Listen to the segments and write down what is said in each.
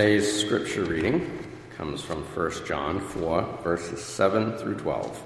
Today's scripture reading comes from 1 John 4, verses 7 through 12.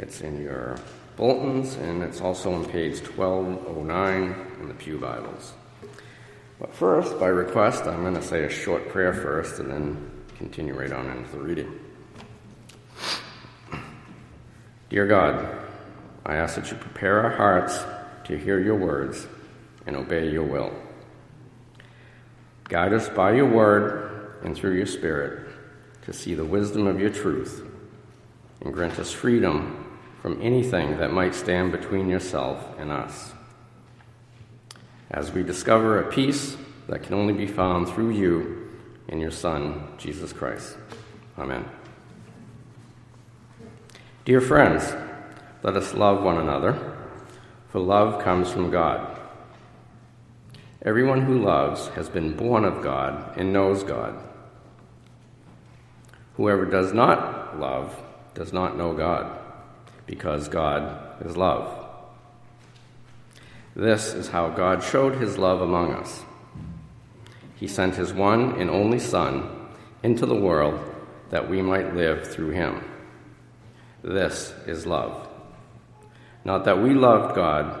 It's in your bulletins and it's also on page 1209 in the Pew Bibles. But first, by request, I'm going to say a short prayer first and then continue right on into the reading. Dear God, I ask that you prepare our hearts to hear your words and obey your will. Guide us by your word and through your spirit to see the wisdom of your truth and grant us freedom from anything that might stand between yourself and us. As we discover a peace that can only be found through you and your Son, Jesus Christ. Amen. Dear friends, let us love one another, for love comes from God. Everyone who loves has been born of God and knows God. Whoever does not love does not know God, because God is love. This is how God showed his love among us. He sent his one and only Son into the world that we might live through him. This is love. Not that we loved God,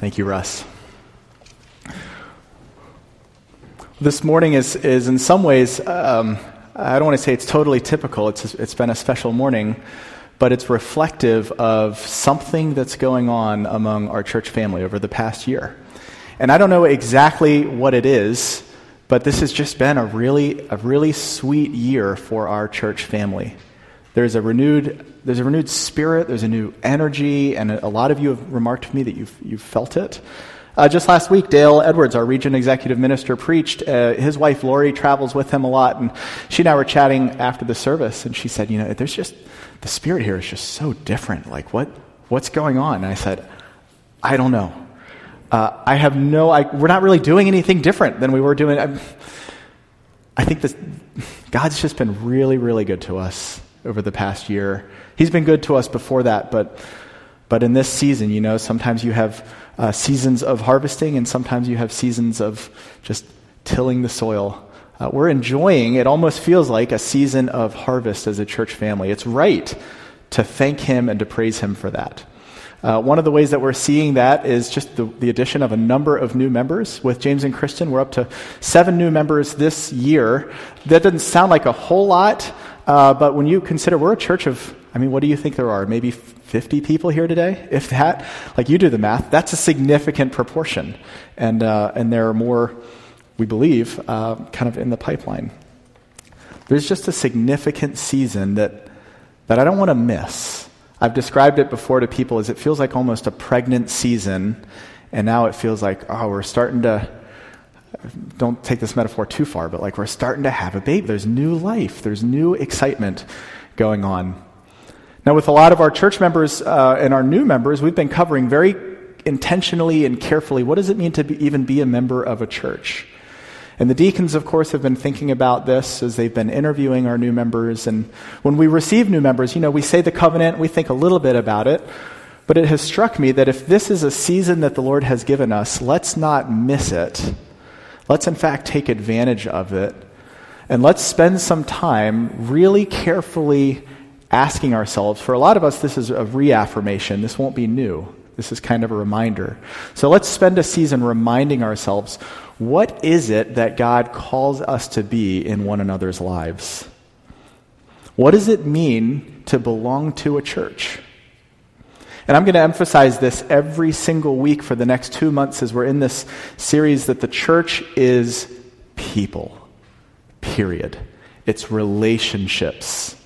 Thank you, Russ. This morning is, is in some ways, um, I don't want to say it's totally typical, it's, it's been a special morning, but it's reflective of something that's going on among our church family over the past year. And I don't know exactly what it is, but this has just been a really, a really sweet year for our church family. There's a renewed, there's a renewed spirit, there's a new energy, and a, lot of you have remarked to me that you've, you've felt it. Uh, just last week, Dale Edwards, our region executive minister, preached. Uh, his wife Lori travels with him a lot, and she and I were chatting after the service, and she said, "You know, there's just the spirit here is just so different. Like, what what's going on?" And I said, "I don't know. Uh, I have no. I, we're not really doing anything different than we were doing. I, I think this God's just been really, really good to us over the past year. He's been good to us before that, but but in this season, you know, sometimes you have uh, seasons of harvesting, and sometimes you have seasons of just tilling the soil. Uh, we're enjoying. It almost feels like a season of harvest as a church family. It's right to thank Him and to praise Him for that. Uh, one of the ways that we're seeing that is just the, the, addition of a number of new members. With James and Kristen, we're up to seven new members this year. That doesn't sound like a whole lot, uh, but when you consider we're a church of, I mean, what do you think there are? Maybe 50 people here today? If that, like you do the math, that's a significant proportion. And, uh, and there are more, we believe, uh, kind of in the pipeline. There's just a significant season that, that I don't want to miss. I've described it before to people as it feels like almost a pregnant season, and now it feels like, oh, we're starting to, don't take this metaphor too far, but like we're starting to have a baby. There's new life, there's new excitement going on. Now, with a lot of our church members uh, and our new members, we've been covering very intentionally and carefully what does it mean to be, even be a member of a church? And the deacons, of course, have been thinking about this as they've been interviewing our new members. And when we receive new members, you know, we say the covenant, we think a little bit about it. But it has struck me that if this is a season that the Lord has given us, let's not miss it. Let's, in fact, take advantage of it. And let's spend some time really carefully asking ourselves. For a lot of us, this is a reaffirmation. This won't be new. This is kind of a reminder. So let's spend a season reminding ourselves what is it that God calls us to be in one another's lives? What does it mean to belong to a church? And I'm going to emphasize this every single week for the next two months as we're in this series that the church is people, period. It's relationships.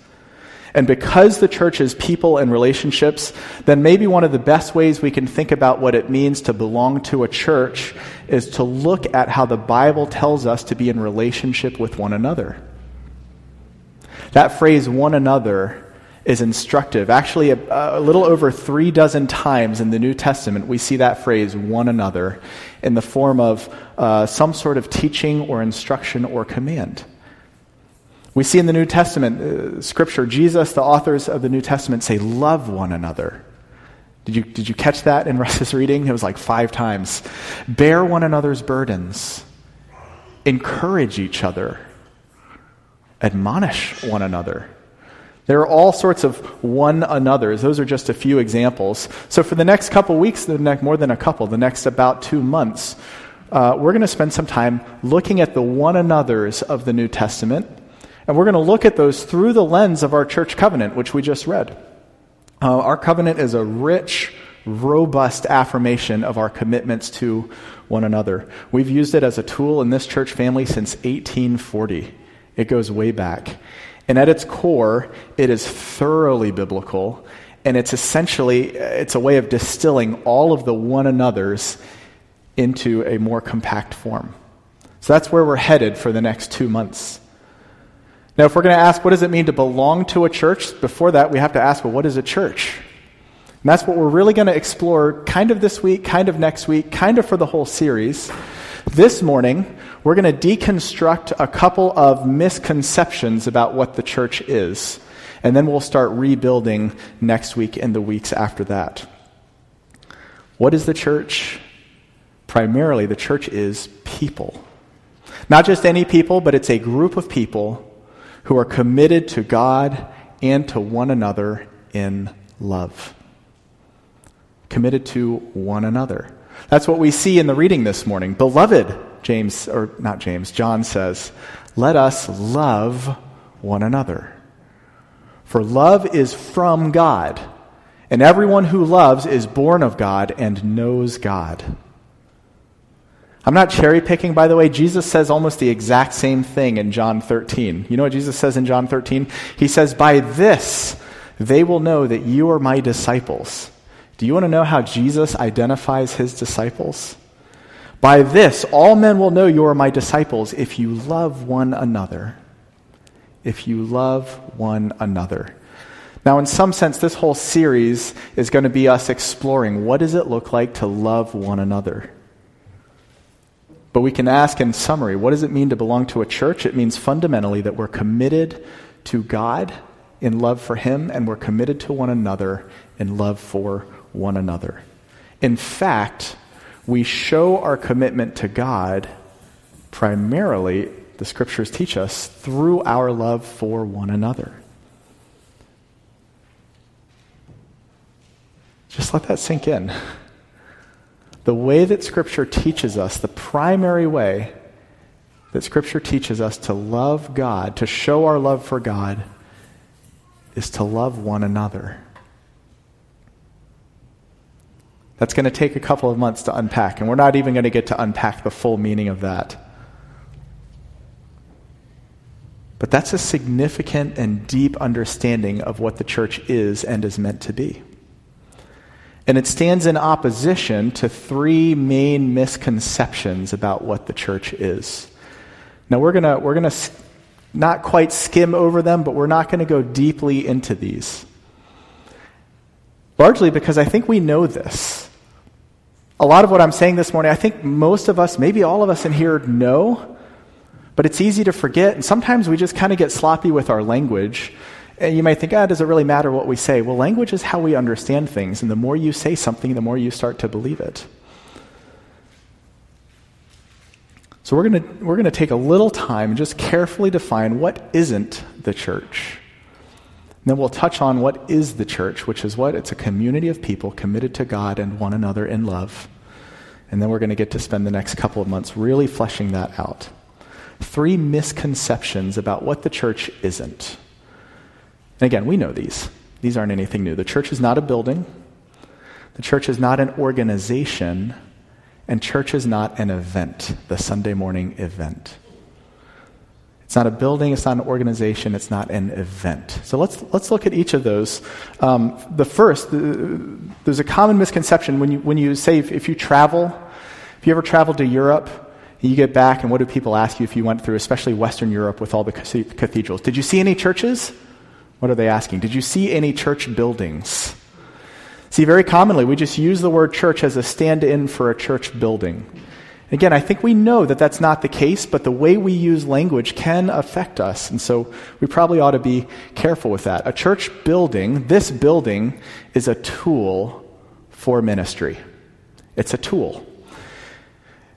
And because the church is people and relationships, then maybe one of the best ways we can think about what it means to belong to a church is to look at how the Bible tells us to be in relationship with one another. That phrase, one another, is instructive. Actually, a, a, little over three dozen times in the New Testament, we see that phrase, one another, in the form of uh, some sort of teaching or instruction or command. We see in the New Testament, uh, Scripture, Jesus, the authors of the New Testament, say, love one another. Did you, did you catch that in Russ's reading? It was like five times. Bear one another's burdens, encourage each other, admonish one another. There are all sorts of one another's. Those are just a few examples. So, for the next couple weeks, the next, more than a couple, the next about two months, uh, we're going to spend some time looking at the one another's of the New Testament and we're going to look at those through the lens of our church covenant, which we just read. Uh, our covenant is a rich, robust affirmation of our commitments to one another. We've used it as a tool in this church family since 1840. It goes way back. And at its core, it is thoroughly biblical, and it's essentially it's a way of distilling all of the one another's into a more compact form. So that's where we're headed for the next two months. Now, if we're going to ask what does it mean to belong to a church, before that we have to ask, well, what is a church? And that's what we're really going to explore kind of this week, kind of next week, kind of for the whole series. This morning, we're going to deconstruct a couple of misconceptions about what the church is. And then we'll start rebuilding next week and the weeks after that. What is the church? Primarily, the church is people. Not just any people, but it's a group of people who are committed to God and to one another in love. Committed to one another. That's what we see in the reading this morning. Beloved, James, or not James, John says, let us love one another. For love is from God, and everyone who loves is born of God and knows God. I'm not cherry picking, by the way. Jesus says almost the exact same thing in John 13. You know what Jesus says in John 13? He says, By this they will know that you are my disciples. Do you want to know how Jesus identifies his disciples? By this, all men will know you are my disciples if you love one another. If you love one another. Now, in some sense, this whole series is going to be us exploring what does it look like to love one another? But we can ask in summary what does it mean to belong to a church? It means fundamentally that we're committed to God in love for Him, and we're committed to one another in love for one another. In fact, we show our commitment to God primarily, the scriptures teach us, through our love for one another. Just let that sink in the way that Scripture teaches us, the primary way that Scripture teaches us to love God, to show our love for God, is to love one another. That's going to take a couple of months to unpack, and we're not even going to get to unpack the full meaning of that. But that's a significant and deep understanding of what the church is and is meant to be. And it stands in opposition to three main misconceptions about what the church is. Now, we're going we're going to not quite skim over them, but we're not going to go deeply into these. Largely because I think we know this. A lot of what I'm saying this morning, I think most of us, maybe all of us in here, know, but it's easy to forget. And sometimes we just kind of get sloppy with our language and you might think, ah, does it really matter what we say? Well, language is how we understand things, and the more you say something, the more you start to believe it. So we're going to we're going to take a little time and just carefully define what isn't the church. And then we'll touch on what is the church, which is what? It's a community of people committed to God and one another in love. And then we're going to get to spend the next couple of months really fleshing that out. Three misconceptions about what the church isn't. And again, we know these. These aren't anything new. The church is not a building, the church is not an organization, and church is not an event, the Sunday morning event. It's not a building, it's not an organization, it's not an event. So let's, let's look at each of those. Um, the first, the, there's a common misconception when you, when you say if, if you travel, if you ever travel to Europe, you get back, and what do people ask you if you went through, especially Western Europe with all the cathedrals? Did you see any churches? What are they asking? Did you see any church buildings? See, very commonly, we just use the word church as a stand in for a church building. Again, I think we know that that's not the case, but the way we use language can affect us. And so we probably ought to be careful with that. A church building, this building, is a tool for ministry. It's a tool.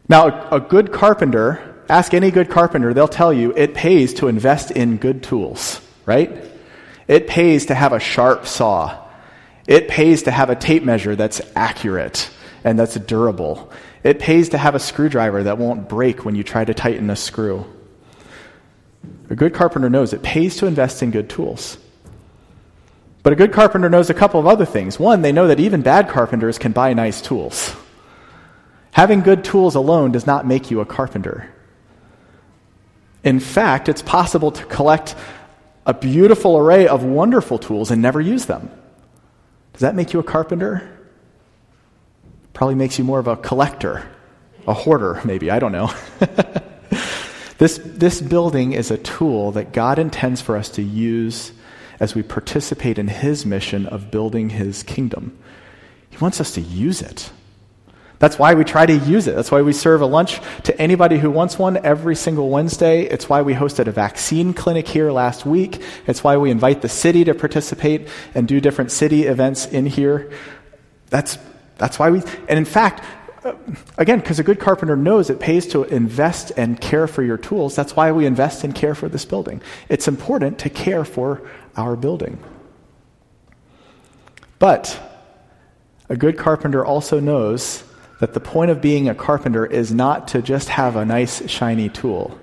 Now, a good carpenter, ask any good carpenter, they'll tell you it pays to invest in good tools, right? It pays to have a sharp saw. It pays to have a tape measure that's accurate and that's durable. It pays to have a screwdriver that won't break when you try to tighten a screw. A good carpenter knows it pays to invest in good tools. But a good carpenter knows a couple of other things. One, they know that even bad carpenters can buy nice tools. Having good tools alone does not make you a carpenter. In fact, it's possible to collect a beautiful array of wonderful tools and never use them. Does that make you a carpenter? Probably makes you more of a collector, a hoarder, maybe. I don't know. this, this building is a tool that God intends for us to use as we participate in His mission of building His kingdom. He wants us to use it. That's why we try to use it. That's why we serve a lunch to anybody who wants one every single Wednesday. It's why we hosted a vaccine clinic here last week. It's why we invite the city to participate and do different city events in here. That's that's why we, and in fact, uh, again, because a good carpenter knows it pays to invest and care for your tools. That's why we invest and care for this building. It's important to care for our building. But a good carpenter also knows that the point of being a carpenter is not to just have a nice, shiny tool.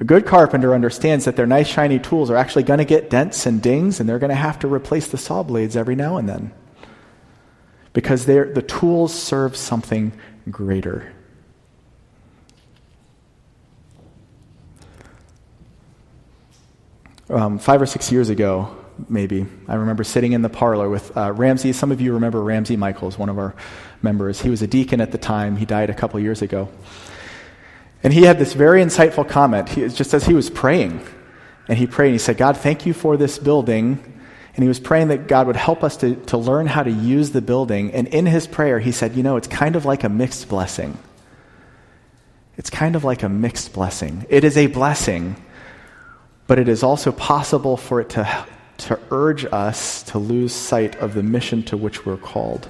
A good carpenter understands that their nice, shiny tools are actually going to get dents and dings, and they're going to have to replace the saw blades every now and then because the tools serve something greater. Um, five or six years ago, maybe, I remember sitting in the parlor with uh, Ramsey. Some of you remember Ramsey Michaels, one of our members. He was a deacon at the time, he died a couple years ago. And he had this very insightful comment, he, just as he was praying. And he prayed, and he said, God, thank you for this building and he was praying that God would help us to, to learn how to use the building. And in his prayer, he said, You know, it's kind of like a mixed blessing. It's kind of like a mixed blessing. It is a blessing, but it is also possible for it to, to urge us to lose sight of the mission to which we're called.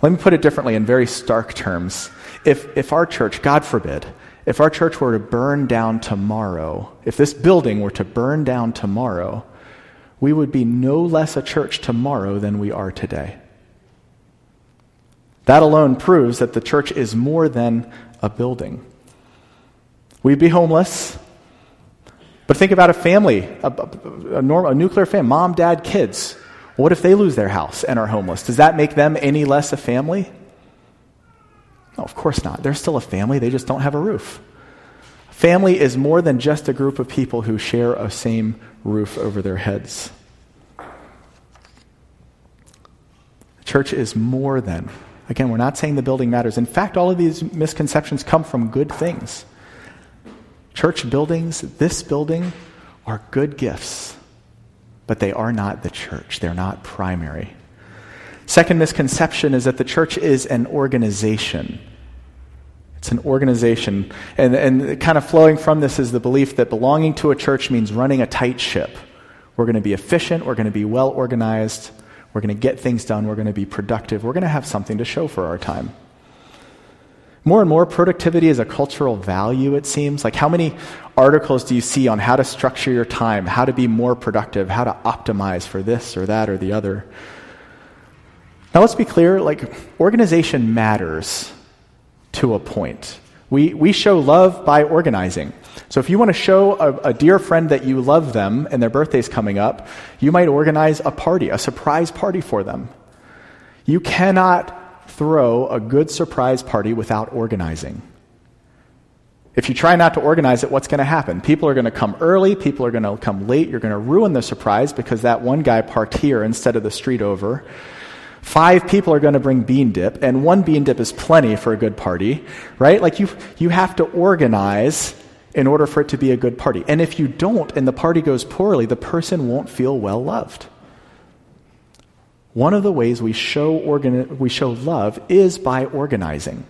Let me put it differently in very stark terms. If, if our church, God forbid, if our church were to burn down tomorrow, if this building were to burn down tomorrow, we would be no less a church tomorrow than we are today. That alone proves that the church is more than a building. We'd be homeless, but think about a family, a, a, a, normal, a nuclear family, mom, dad, kids. What if they lose their house and are homeless? Does that make them any less a family? No, of course not. They're still a family, they just don't have a roof. Family is more than just a group of people who share a same roof over their heads. Church is more than. Again, we're not saying the building matters. In fact, all of these misconceptions come from good things. Church buildings, this building, are good gifts, but they are not the church. They're not primary. Second misconception is that the church is an organization. It's an organization. And, and kind of flowing from this is the belief that belonging to a church means running a tight ship. We're going to be efficient, we're going to be well organized, we're going to get things done, we're going to be productive, we're going to have something to show for our time. More and more, productivity is a cultural value, it seems. Like, how many articles do you see on how to structure your time, how to be more productive, how to optimize for this or that or the other? Now, let's be clear like, organization matters to a point. We, we show love by organizing. So if you want to show a, a, dear friend that you love them and their birthday's coming up, you might organize a party, a surprise party for them. You cannot throw a good surprise party without organizing. If you try not to organize it, what's going to happen? People are going to come early, people are going to come late, you're going to ruin the surprise because that one guy parked here instead of the street over. Five people are going to bring bean dip, and one bean dip is plenty for a good party, right? Like you, you have to organize in order for it to be a good party. And if you don't and the party goes poorly, the person won't feel well loved. One of the ways we show, organi- we show love is by organizing.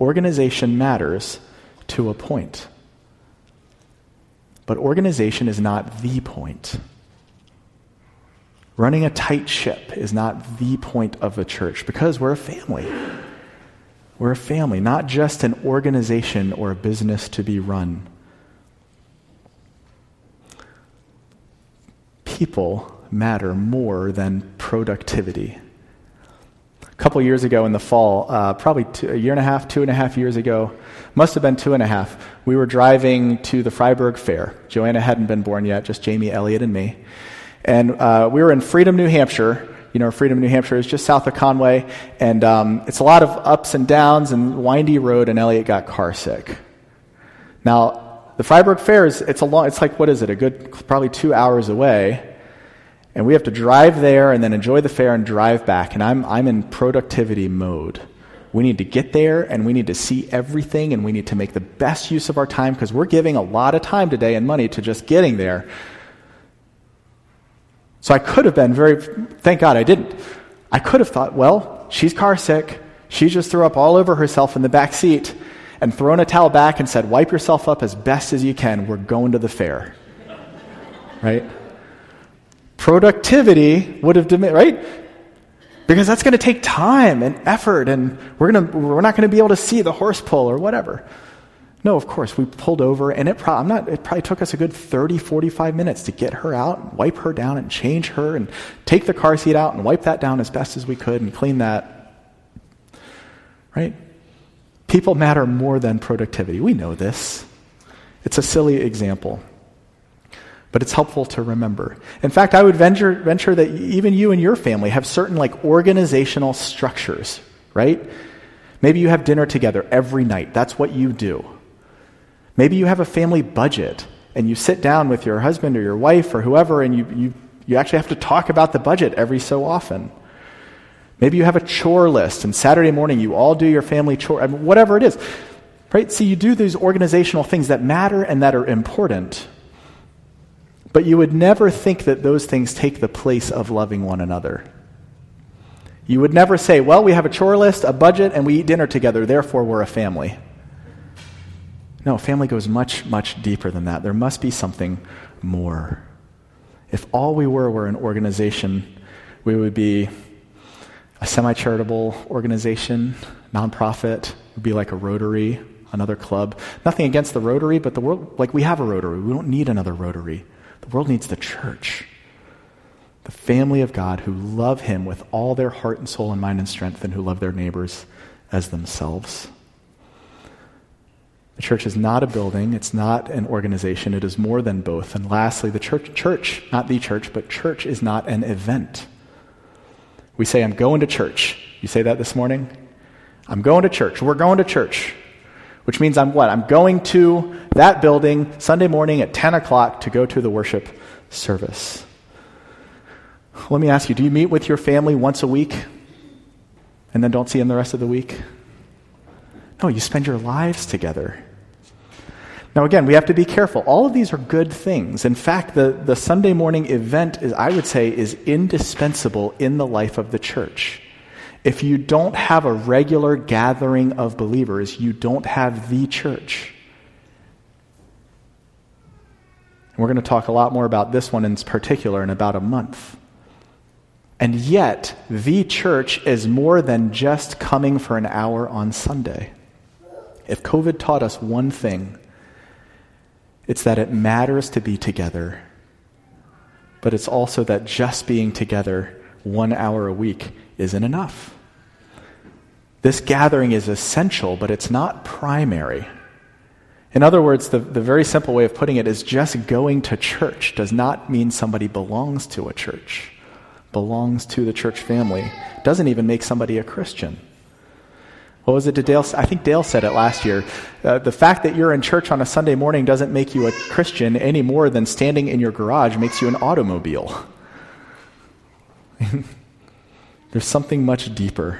Organization matters to a point. But organization is not the point. Running a tight ship is not the point of a church because we're a family. We're a family, not just an organization or a business to be run. People matter more than productivity. A couple years ago in the fall, uh, probably two, a year and a half, two and a half years ago, must have been two and a half, we were driving to the Fryeburg Fair. Joanna hadn't been born yet, just Jamie, Elliott, and me. And uh, we were in Freedom, New Hampshire. You know, Freedom, New Hampshire is just south of Conway, and um, it's a lot of ups and downs and windy road, and Elliot got car sick. Now, the Fryeburg Fair is, it's a long, it's like, what is it, a good, probably two hours away. And we have to drive there and then enjoy the fair and drive back. And I'm, I'm in productivity mode. We need to get there and we need to see everything and we need to make the best use of our time because we're giving a lot of time today and money to just getting there. So I could have been very, thank God I didn't. I could have thought, well, she's car sick. She just threw up all over herself in the back seat and thrown a towel back and said, wipe yourself up as best as you can. We're going to the fair. Right? Productivity would have, right? Because that's going to take time and effort, and we're, gonna, we're not going to be able to see the horse pull or whatever. No, of course, we pulled over, and it, pro- not, it probably took us a good 30, 45 minutes to get her out, and wipe her down, and change her, and take the car seat out, and wipe that down as best as we could, and clean that. Right? People matter more than productivity. We know this. It's a silly example but it's helpful to remember. In fact, I would venture, venture that even you and your family have certain like organizational structures, right? Maybe you have dinner together every night. That's what you do. Maybe you have a family budget and you sit down with your husband or your wife or whoever and you, you, you actually have to talk about the budget every so often. Maybe you have a chore list and Saturday morning you all do your family chore, I mean, whatever it is. Right? See, you do these organizational things that matter and that are important. But you would never think that those things take the place of loving one another. You would never say, well, we have a chore list, a budget, and we eat dinner together, therefore we're a family. No, family goes much, much deeper than that. There must be something more. If all we were were an organization, we would be a semi charitable organization, nonprofit, would be like a Rotary, another club. Nothing against the Rotary, but the world, like we have a Rotary. We don't need another Rotary. The world needs the church, the family of God who love Him with all their heart and soul and mind and strength and who love their neighbors as themselves. The church is not a building, it's not an organization, it is more than both. And lastly, the church, church, not the church, but church is not an event. We say, I'm going to church. You say that this morning? I'm going to church. We're going to church which means I'm what? I'm going to that building Sunday morning at 10 o'clock to go to the worship service. Let me ask you do you meet with your family once a week and then don't see them the rest of the week? No, you spend your lives together. Now, again, we have to be careful. All of these are good things. In fact, the, the Sunday morning event, is, I would say, is indispensable in the life of the church. If you don't have a regular gathering of believers, you don't have the church. We're going to talk a lot more about this one in particular in about a month. And yet, the church is more than just coming for an hour on Sunday. If COVID taught us one thing, it's that it matters to be together. But it's also that just being together one hour a week isn't enough. This gathering is essential, but it's not primary. In other words, the, the very simple way of putting it is just going to church does not mean somebody belongs to a church, belongs to the church family, doesn't even make somebody a Christian. What was it to Dale? I think Dale said it last year. Uh, the fact that you're in church on a Sunday morning doesn't make you a Christian any more than standing in your garage makes you an automobile. There's something much deeper.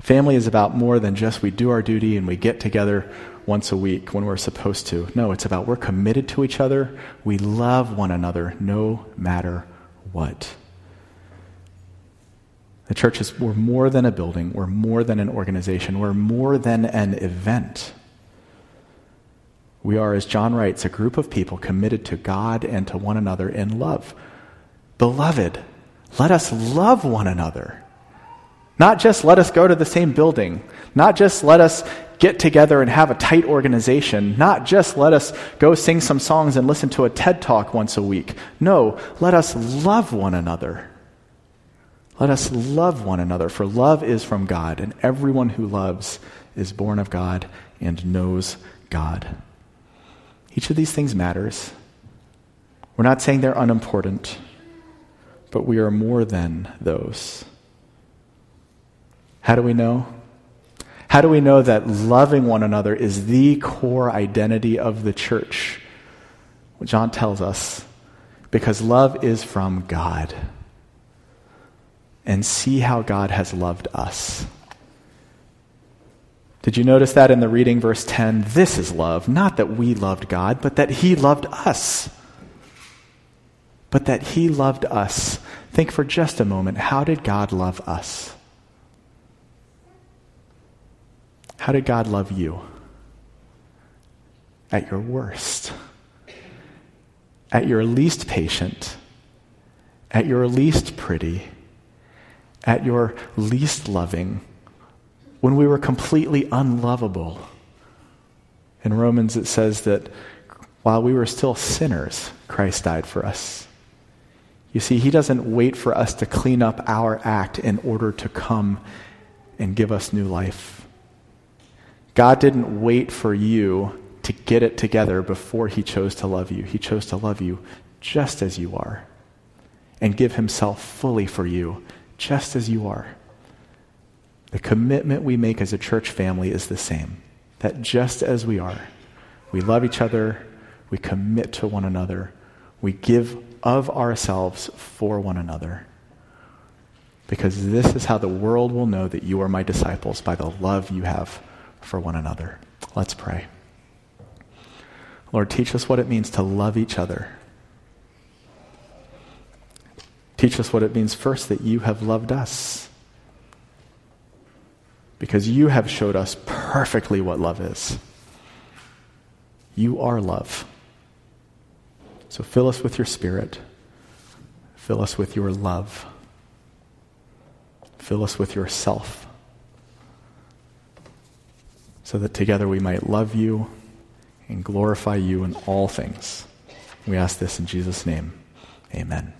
Family is about more than just we do our duty and we get together once a week when we're supposed to. No, it's about we're committed to each other. We love one another no matter what. The church is, we're more than a building, we're more than an organization, we're more than an event. We are, as John writes, a group of people committed to God and to one another in love. Beloved, let us love one another. Not just let us go to the same building, not just let us get together and have a tight organization, not just let us go sing some songs and listen to a TED talk once a week. No, let us love one another. Let us love one another, for love is from God, and everyone who loves is born of God and knows God. Each of these things matters. We're not saying they're unimportant, but we are more than those. How do we know? How do we know that loving one another is the core identity of the church? John tells us because love is from God and see how God has loved us. Did you notice that in the reading, verse 10? This is love, not that we loved God, but that He loved us. But that He loved us. Think for just a moment how did God love us? How did God love you? At your worst, at your least patient, at your least pretty at your least loving, when we were completely unlovable. In Romans, it says that while we were still sinners, Christ died for us. You see, He doesn't wait for us to clean up our act in order to come and give us new life. God didn't wait for you to get it together before He chose to love you. He chose to love you just as you are and give Himself fully for you just as you are. The commitment we make as a church family is the same that just as we are, we love each other, we commit to one another, we give of ourselves for one another. Because this is how the world will know that you are my disciples by the love you have for one another. Let's pray. Lord, teach us what it means to love each other Teach us what it means first that you have loved us. Because you have showed us perfectly what love is. You are love. So fill us with your spirit. Fill us with your love. Fill us with yourself. So that together we might love you and glorify you in all things. We ask this in Jesus' name. Amen.